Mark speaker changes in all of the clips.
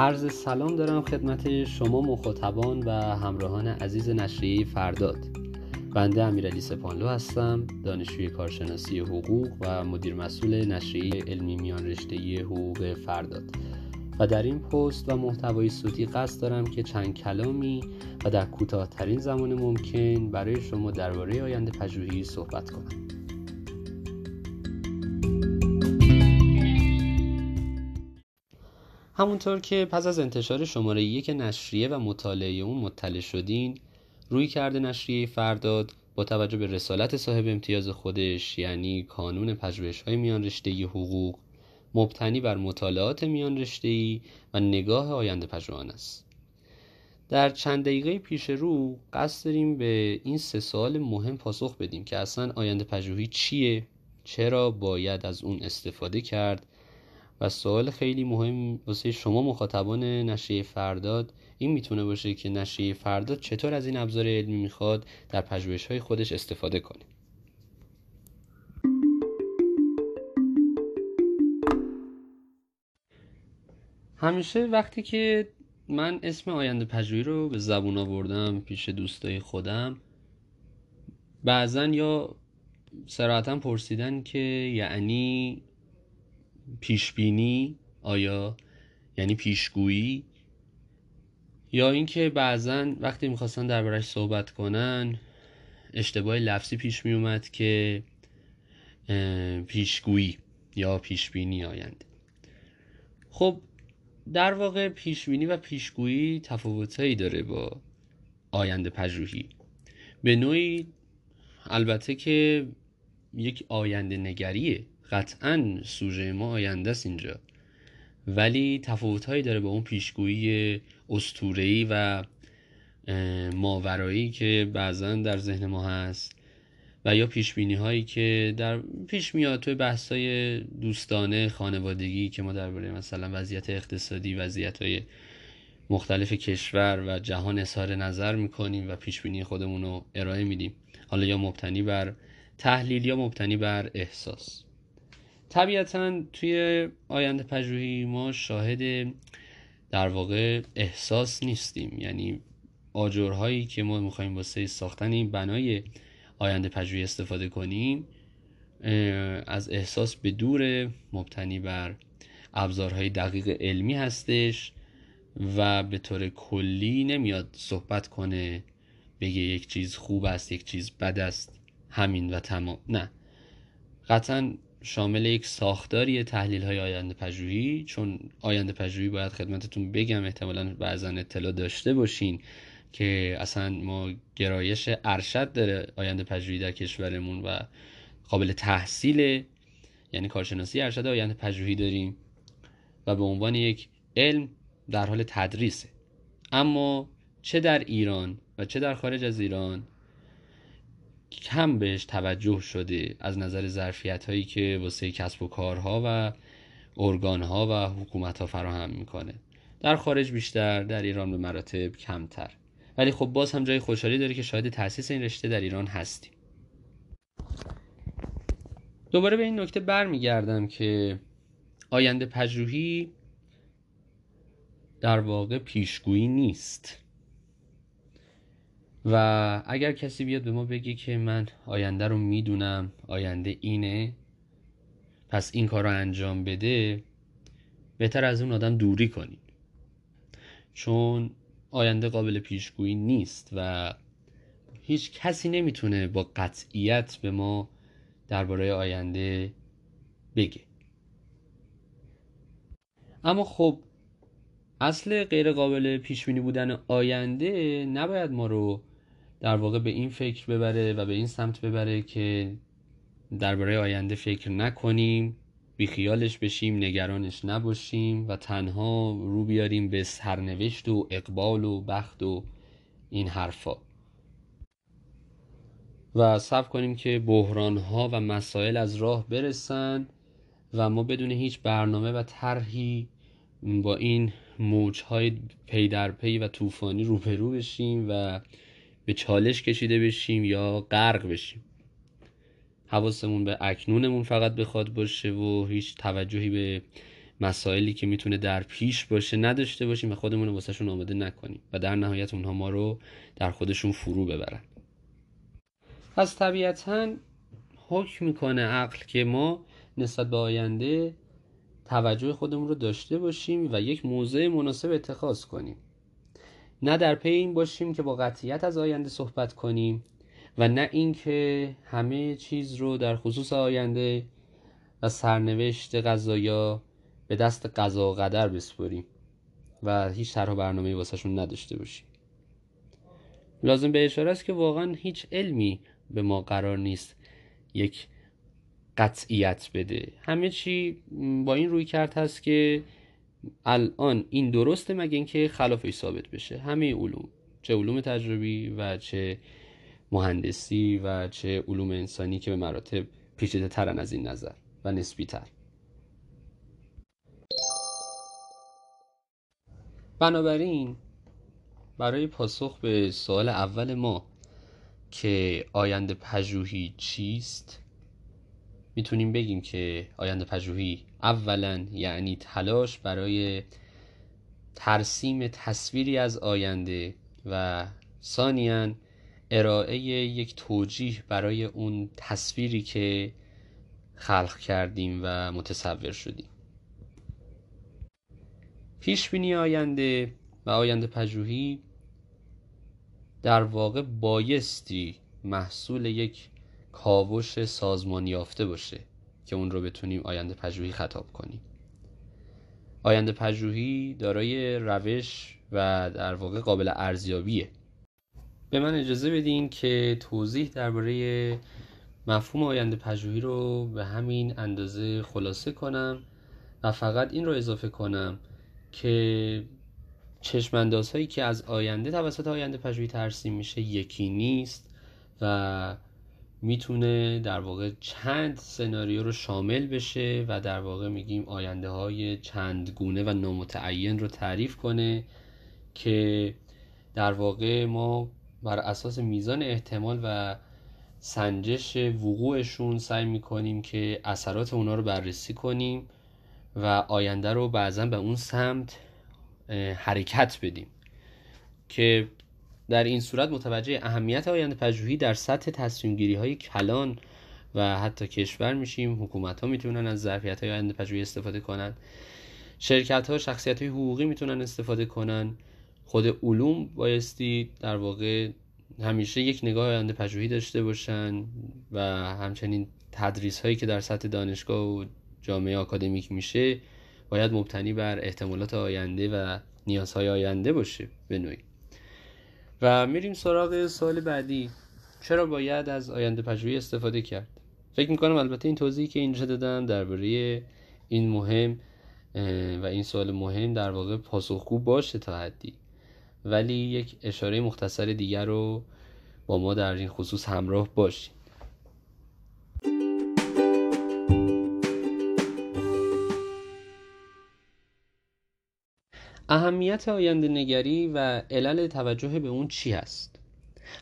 Speaker 1: عرض سلام دارم خدمت شما مخاطبان و همراهان عزیز نشریه فرداد. بنده امیرعلی سپانلو هستم دانشجوی کارشناسی حقوق و مدیر مسئول نشریه علمی میان رشته حقوق فرداد. و در این پست و محتوای صوتی قصد دارم که چند کلامی و در کوتاهترین زمان ممکن برای شما درباره آینده پژوهی صحبت کنم. همونطور که پس از انتشار شماره یک نشریه و مطالعه اون مطلع شدین روی کرده نشریه فرداد با توجه به رسالت صاحب امتیاز خودش یعنی کانون پژوهش های میان رشته حقوق مبتنی بر مطالعات میان رشته و نگاه آینده پژوهان است. در چند دقیقه پیش رو قصد داریم به این سه سوال مهم پاسخ بدیم که اصلا آینده پژوهی چیه؟ چرا باید از اون استفاده کرد؟ و سوال خیلی مهم واسه شما مخاطبان نشریه فرداد این می‌تونه باشه که نشریه فرداد چطور از این ابزار علمی می‌خواد در پژوهش های خودش استفاده کنه. همیشه وقتی که من اسم آینده پژوهی رو به زبون آوردم پیش دوستای خودم بعضا یا سراحتا پرسیدن که یعنی پیشبینی آیا؟ یعنی پیشگویی؟ یا اینکه بعضا وقتی می‌خواستن دربارش صحبت کنن اشتباه لفظی پیش میومد که پیشگویی یا پیشبینی آینده خب در واقع پیشبینی و پیشگویی تفاوتهایی داره با آینده پژوهی. به نوعی البته که یک آینده نگریه. قطعا سوژه ما آینده است اینجا. ولی تفاوت هایی داره با اون پیشگویی استورهی و ماورایی که بعضا در ذهن ما هست و یا پیش هایی که در پیش میاد توی بحث های دوستانه خانوادگی که ما درباره مثلا وضعیت اقتصادی وضعیت های مختلف کشور و جهان اظهار نظر می‌کنیم و پیش بینی خودمون رو ارائه میدیم. حالا یا مبتنی بر تحلیل یا مبتنی بر احساس. طبیعتا توی آینده پژوهی ما شاهد در واقع احساس نیستیم. یعنی آجرهایی که ما می‌خوایم واسه ساختن این بنای آینده پژوهی استفاده کنیم از احساس به دور مبتنی بر ابزارهای دقیق علمی هستش و به طور کلی نمیاد صحبت کنه بگه یک چیز خوب است یک چیز بد است. همین و تمام. نه. قطعا شامل یک ساختاری تحلیل های آینده پژوهی چون آینده پژوهی باید خدمتتون بگم احتمالا بعضا اطلاع داشته باشین که اصلا ما گرایش ارشد داره آینده پژوهی در کشورمون و قابل تحصیل یعنی کارشناسی ارشد آینده پژوهی داریم و به عنوان یک علم در حال تدریسه. اما چه در ایران و چه در خارج از ایران کم بهش توجه شده از نظر ظرفیت هایی که واسه کسب و کارها و ارگان ها و حکومت ها فراهم می‌کنه. در خارج بیشتر در ایران به مراتب کمتر. ولی خب باز هم جای خوشحالی داره که شاید تاسیس این رشته در ایران هستیم. دوباره به این نکته برمیگردم که آینده پژوهی در واقع پیشگویی نیست. و اگر کسی بیاد به ما بگه که من آینده رو می‌دونم آینده اینه پس این کار رو انجام بده بهتر از اون آدم دوری کنید. چون آینده قابل پیشگویی نیست و هیچ کسی نمی‌تونه با قطعیت به ما درباره آینده بگه. اما خب اصل غیر قابل پیش بینی بودن آینده نباید ما رو در واقع به این فکر ببره و به این سمت ببره که درباره آینده فکر نکنیم بیخیالش بشیم نگرانش نباشیم و تنها رو بیاریم به سرنوشت و اقبال و بخت و این حرفا. و صبر کنیم که بحران ها و مسائل از راه برسن و ما بدون هیچ برنامه و طرحی با این موج های پی در پی و طوفانی روبرو بشیم و به چالش کشیده بشیم یا غرق بشیم. حواسمون به اکنونمون فقط بخواد باشه و هیچ توجهی به مسائلی که می‌تونه در پیش باشه نداشته باشیم و خودمون رو واسهشون آماده نکنیم و در نهایت اونها ما رو در خودشون فرو ببرن. از طبیعتا حکم می‌کنه عقل که ما نسبت به آینده توجه خودمون رو داشته باشیم و یک موضع مناسب اتخاذ کنیم. نه در پی این باشیم که با قطعیت از آینده صحبت کنیم و نه اینکه همه چیز رو در خصوص آینده و سرنوشت قضایا به دست قضا و قدر بسپریم و هیچ طرح برنامه واسهشون نداشته باشیم. لازم به اشاره است که واقعا هیچ علمی به ما قرار نیست یک قطعیت بده. همه چی با این روی کرد هست که الان این درسته مگه اینکه خلافش ثابت بشه؟ همه علوم چه علوم تجربی و چه مهندسی و چه علوم انسانی که به مراتب پیچیده ترن از این نظر و نسبی تر. بنابراین برای پاسخ به سوال اول ما که آینده پژوهی چیست می‌تونیم بگیم که آینده پژوهی اولا یعنی تلاش برای ترسیم تصویری از آینده و ثانیا ارائه یک توجیه برای اون تصویری که خلق کردیم و متصور شدیم. پیش بینی آینده و آینده پژوهی در واقع بایستی محصول یک کاوش سازمان یافته باشه که اون رو بتونیم آینده پژوهی خطاب کنیم. آینده پژوهی دارای روش و در واقع قابل ارزیابیه. به من اجازه بدین که توضیح درباره مفهوم آینده پژوهی رو به همین اندازه خلاصه کنم و فقط این رو اضافه کنم که چشمانداز هایی که از آینده توسط آینده پژوهی ترسیم میشه یکی نیست و می‌تونه در واقع چند سناریو رو شامل بشه و در واقع میگیم آینده های چند گونه و نامتعین رو تعریف کنه که در واقع ما بر اساس میزان احتمال و سنجش وقوعشون سعی می‌کنیم که اثرات اونا رو بررسی کنیم و آینده رو بعضا به اون سمت حرکت بدیم که در این صورت متوجه اهمیت آینده پژوهی در سطح تصمیم گیری های کلان و حتی کشور میشیم. حکومت ها می‌تونن از ظرفیت های آینده پژوهی استفاده کنن. شرکت ها شخصیت های حقوقی می‌تونن استفاده کنن. خود علوم بایستی در واقع همیشه یک نگاه آینده پژوهی داشته باشن و همچنین تدریس هایی که در سطح دانشگاه و جامعه آکادمیک میشه باید مبتنی بر احتمالات آینده و نیازهای آینده باشه به نوعی. و میریم سراغ سوال بعدی. چرا باید از آینده پژوهی استفاده کرد؟ فکر می‌کنم البته این توضیحی که اینجا دادم درباره این مهم و این سوال مهم در واقع پاسخگو باشه تا حدی. ولی یک اشاره مختصر دیگر رو با ما در این خصوص همراه باشید اهمیت آینده نگری و علل توجه به اون چی هست؟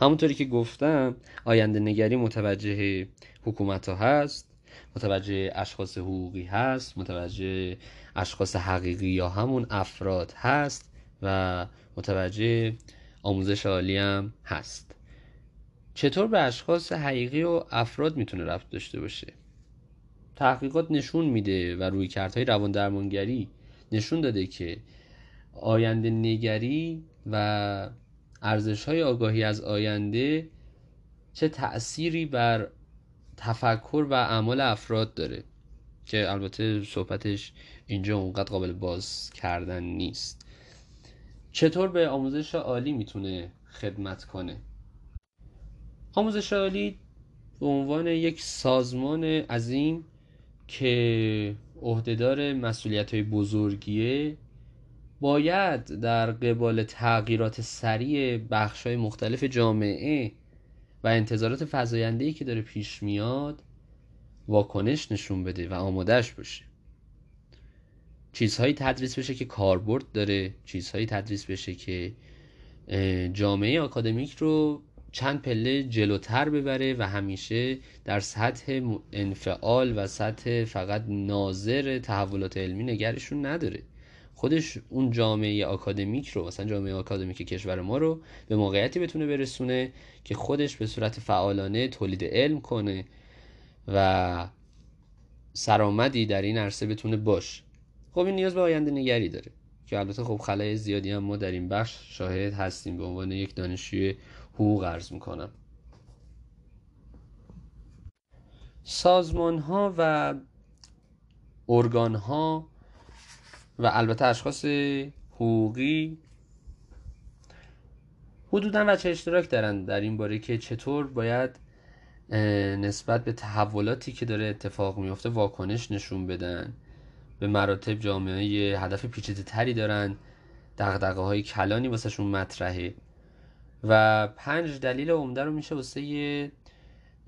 Speaker 1: همونطوری که گفتم آینده نگری متوجه حکومت ها هست متوجه اشخاص حقوقی هست متوجه اشخاص حقیقی یا همون افراد هست و متوجه آموزش عالی هم هست. چطور به اشخاص حقیقی و افراد می‌تونه رفت داشته باشه؟ تحقیقات نشون میده و روی کردهای روان درمانگری نشون داده که آینده نگری و ارزش های آگاهی از آینده چه تأثیری بر تفکر و اعمال افراد داره که البته صحبتش اینجا اونقدر قابل باز کردن نیست. چطور به آموزش عالی می‌تونه خدمت کنه؟ آموزش عالی به عنوان یک سازمان عظیم که عهدهدار مسئولیت های بزرگیه باید در قبال تغییرات سریع بخش های مختلف جامعه و انتظارات فضایندهی که داره پیش میاد واکنش نشون بده و آمادهش باشه. چیزهایی تدریس بشه که کاربرد داره چیزهایی تدریس بشه که جامعه آکادمیک رو چند پله جلوتر ببره و همیشه در سطح انفعال و سطح فقط ناظر تحولات علمی نگرشون نداره. خودش اون جامعه آکادمیک رو مثلا جامعه آکادمیک کشور ما رو به موقعیتی بتونه برسونه که خودش به صورت فعالانه تولید علم کنه و سرآمدی در این عرصه بتونه باش. خب این نیاز به آینده نگری داره که البته خب خلای زیادی هم ما در این بخش شاهد هستیم به عنوان یک دانشجوی حقوق عرض می‌کنم. سازمان ها و ارگان ها و البته اشخاص حقوقی حدودا وچه اشتراک دارن در این باره که چطور باید نسبت به تحولاتی که داره اتفاق میفته واکنش نشون بدن. به مراتب جامعه هدف پیچیده تری دارن. دقدقه های کلانی واسه شون مطرحه. و پنج دلیل عمده رو میشه واسه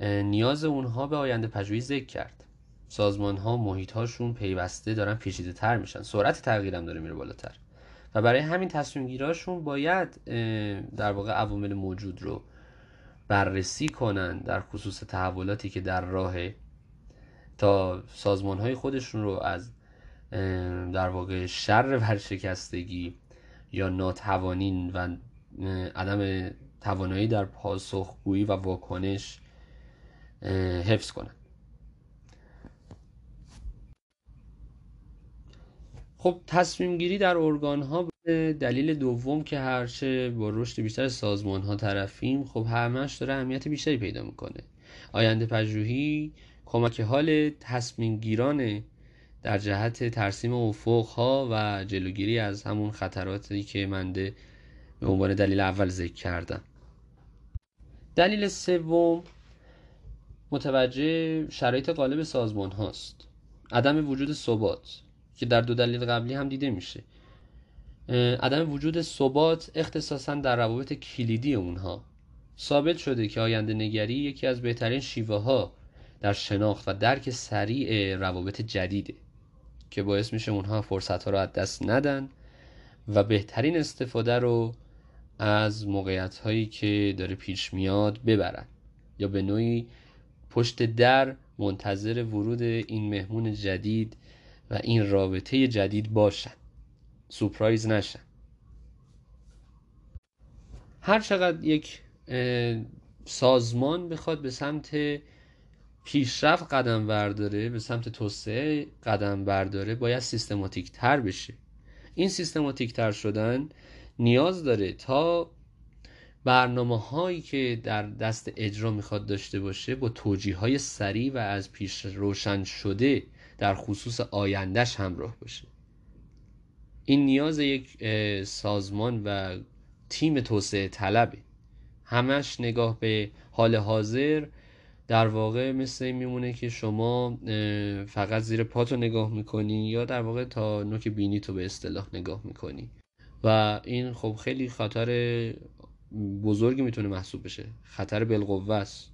Speaker 1: نیاز اونها به آینده پژوهی ذکر کرد. سازمان ها محیط هاشون پیوسته دارن پیچیده تر میشن. سرعت تغییرم داره میره بالاتر. و برای همین تصمیم گیراشون باید در واقع عوامل موجود رو بررسی کنن در خصوص تحولاتی که در راه تا سازمان های خودشون رو از در واقع شر ورشکستگی یا ناتوانین و عدم توانایی در پاسخگویی و واکنش حفظ کنن. خب تصمیم گیری در ارگان ها به دلیل دوم که هرچه با رشد بیشتر سازمان ها طرفیم خب همش داره اهمیت بیشتری پیدا می‌کنه. آینده پژوهی کمک حال تصمیم گیران در جهت ترسیم افق ها و جلوگیری از همون خطراتی که من به عنوان دلیل اول ذکر کردم. دلیل سوم متوجه شرایط غالب سازمان هاست عدم وجود ثبات. که در دو دلیل قبلی هم دیده میشه. عدم وجود ثبات اختصاصا در روابط کلیدی اونها. ثابت شده که آینده نگری یکی از بهترین شیوه ها در شناخت و درک سریع روابط جدیده که باعث میشه اونها فرصت ها رو از دست ندن و بهترین استفاده رو از موقعیت هایی که داره پیش میاد ببرن یا به نوعی پشت در منتظر ورود این مهمون جدید و این رابطه جدید باشن. سپرایز نشن. هر چقدر یک سازمان بخواد به سمت پیشرفت قدم برداره به سمت توسعه قدم برداره باید سیستماتیک تر بشه. این سیستماتیک تر شدن نیاز داره تا برنامه هایی که در دست اجرا می‌خواد داشته باشه با توجیه های سریع و از پیش روشن شده در خصوص آیندهش همراه باشه. این نیاز یک سازمان و تیم توسعه طلبه همش نگاه به حال حاضر در واقع مثل میمونه که شما فقط زیر پاتو نگاه می‌کنی یا در واقع تا نوک بینی تو به اصطلاح نگاه می‌کنی. و این خب خیلی خطر بزرگی می‌تونه محسوب بشه. خطر بالقوه است.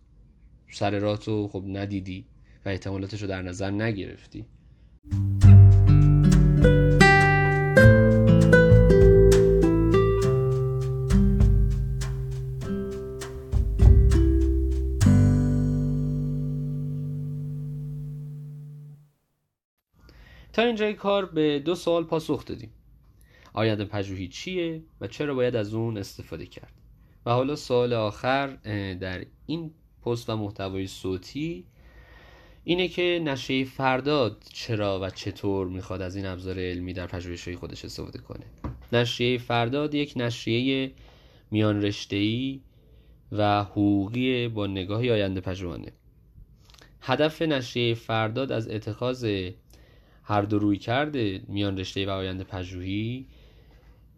Speaker 1: سر راه تو خب ندیدی. و احتمالاتش رو در نظر نگرفتی. تا اینجای کار به دو سوال پاسخ دادیم. آینده پژوهی چیه و چرا باید از اون استفاده کرد؟ و حالا سوال آخر در این پست و محتوای صوتی اینه که نشریه فرداد چرا و چطور می‌خواد از این ابزار علمی در پژوهش‌های خودش استفاده کنه. نشریه فرداد یک نشریه میان رشته‌ای و حقوقی با نگاهی آینده پژوهانه. هدف نشریه فرداد از اتخاذ هر دو روی کرده میان رشته و آینده پژوهی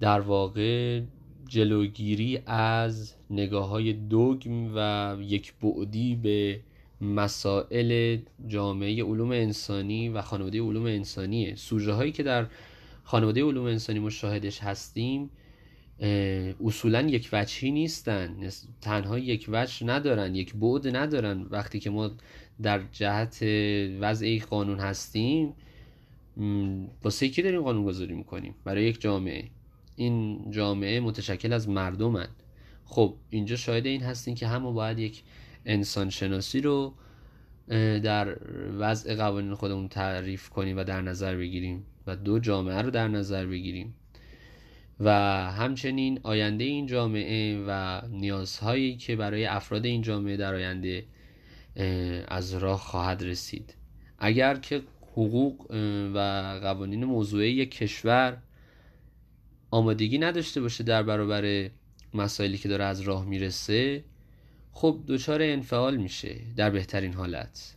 Speaker 1: در واقع جلوگیری از نگاه های دوگم و یک بعدی به مسائل جامعه علوم انسانی و خانواده علوم انسانیه. سوژه هایی که در خانواده علوم انسانی مشاهدش هستیم اصولا یک وجهی نیستن. تنها یک وجه ندارن یک بعد ندارن. وقتی که ما در جهت وضع قانون هستیم واسه کی داریم قانون گذاری می‌کنیم؟ برای یک جامعه. این جامعه متشکل از مردمند خب اینجا شاهد این هستین که همه باید یک انسان شناسی رو در وضع قوانین خودمون تعریف کنیم و در نظر بگیریم و دو جامعه رو در نظر بگیریم. و همچنین آینده این جامعه و نیازهایی که برای افراد این جامعه در آینده از راه خواهد رسید. اگر که حقوق و قوانین موضوعی یک کشور آمادگی نداشته باشه در برابر مسائلی که داره از راه می‌رسه خب دچار انفعال میشه در بهترین حالت.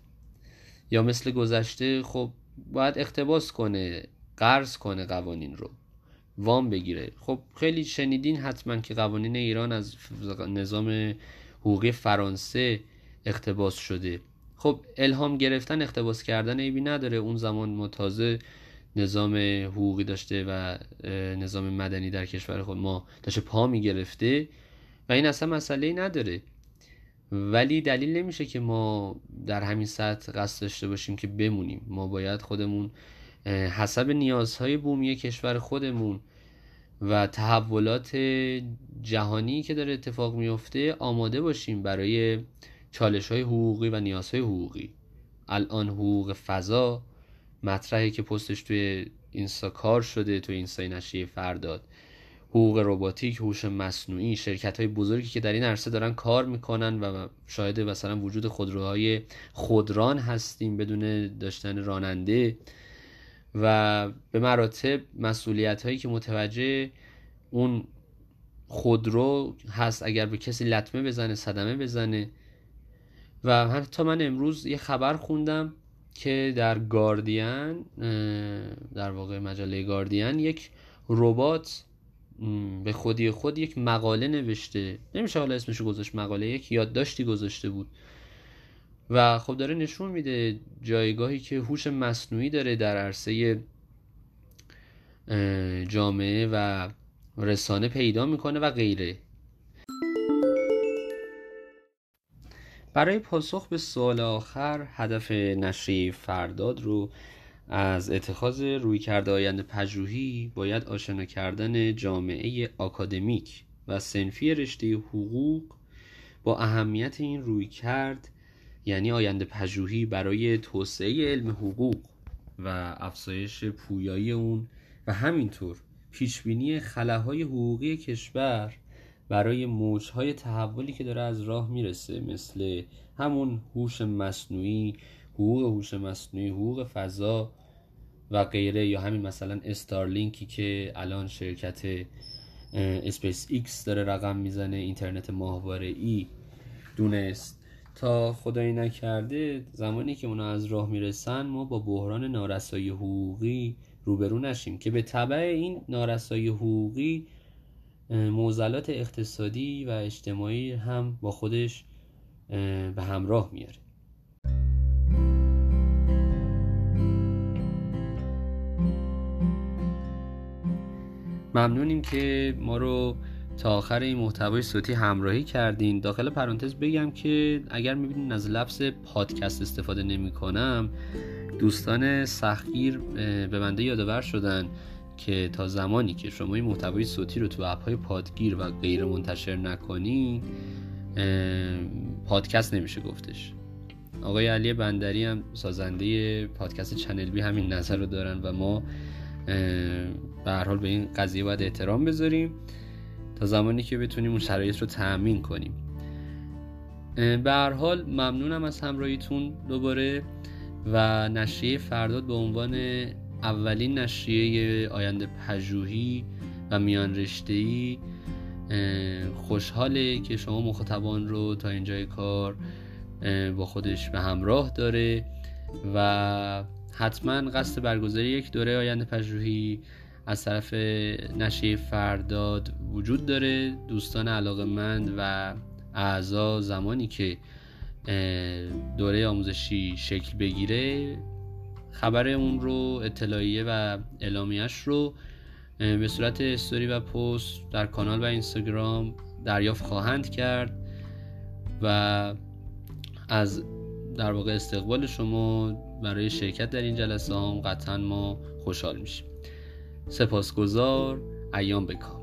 Speaker 1: یا مثل گذشته خب باید اقتباس کنه قرض کنه قوانین رو. وام بگیره. خب خیلی شنیدین حتما که قوانین ایران از نظام حقوقی فرانسه اقتباس شده. خب الهام گرفتن اقتباس کردن ایبی نداره. اون زمان ما تازه نظام حقوقی داشته و نظام مدنی در کشور خود ما داشته پا می‌گرفته و این اصلا مسئله نداره. ولی دلیل نمیشه که ما در همین سطح قصد داشته باشیم که بمونیم. ما باید خودمون حسب نیازهای بومی کشور خودمون و تحولات جهانی که داره اتفاق میفته آماده باشیم برای چالش های حقوقی و نیازهای حقوقی. الان حقوق فضا مطرحی که پستش توی اینستا کار شده توی اینستای نشریه فرداد. حقوق رباتیک هوش مصنوعی شرکت های بزرگی که در این عرصه دارن کار می‌کنن و شاهد مثلا وجود خودروهای خودران هستیم بدون داشتن راننده و به مراتب مسئولیت هایی که متوجه اون خودرو هست اگر به کسی لطمه بزنه صدمه بزنه. و حتی من امروز یه خبر خوندم که در گاردین در واقع مجله گاردین یک ربات به خودی خود یک مقاله نوشته. نمیشه حالا اسمشو گذاشت مقاله یک یادداشتی گذاشته بود. و خب داره نشون میده جایگاهی که هوش مصنوعی داره در عرصه جامعه و رسانه پیدا می‌کنه و غیره. برای پاسخ به سوال آخر هدف نشریه فرداد رو از اتخاذ روی کرده آینده پژوهی باید آشنا کردن جامعه آکادمیک و سنفی رشته حقوق با اهمیت این روی کرد یعنی آینده پژوهی برای توسعه علم حقوق و افزایش پویایی اون و همینطور پیشبینی خلاهای حقوقی کشور برای موجهای تحولی که داره از راه می‌رسه مثل همون هوش مصنوعی حقوق هوش مصنوعی حقوق فضا و غیره یا همین مثلا استارلینکی که الان شرکت اسپیس ایکس داره رقم می‌زنه اینترنت ماهواره ای دونست. تا خدایی نکرده زمانی که اونا از راه می‌رسن ما با بحران نارسایی حقوقی روبرو نشیم که به تبع این نارسایی حقوقی معضلات اقتصادی و اجتماعی هم با خودش به همراه میاره ممنونیم که ما رو تا آخر این محتوای صوتی همراهی کردین. داخل پرانتز بگم که اگر می‌بینین از لفظ پادکست استفاده نمی کنم دوستان سختگیر به بنده یادآور شدن که تا زمانی که شما این محتوای صوتی رو تو اپ های پادگیر و غیر منتشر نکنین پادکست نمیشه گفتش. آقای علی بندری هم سازنده پادکست چنل بی همین نظر رو دارن و ما به هر حال به این قضیه باید احترام بذاریم تا زمانی که بتونیم اون شرایط رو تأمین کنیم. به هر حال ممنونم از همراهیتون دوباره و نشریه فرداد به عنوان اولین نشریه آینده پژوهی و میان رشته‌ای. خوشحاله که شما مخاطبان رو تا اینجای کار با خودش به همراه داره و حتما قصد برگزاری یک دوره آینده پژوهی از طرف نشریه فرداد وجود داره. دوستان علاقمند و اعضا زمانی که دوره آموزشی شکل بگیره خبر اون رو اطلاعیه و اعلامیش رو به صورت استوری و پست در کانال و اینستاگرام دریافت خواهند کرد و از در واقع استقبال شما برای شرکت در این جلسه هم قطعا ما خوشحال میشیم. سپاسگزار ایام بکام.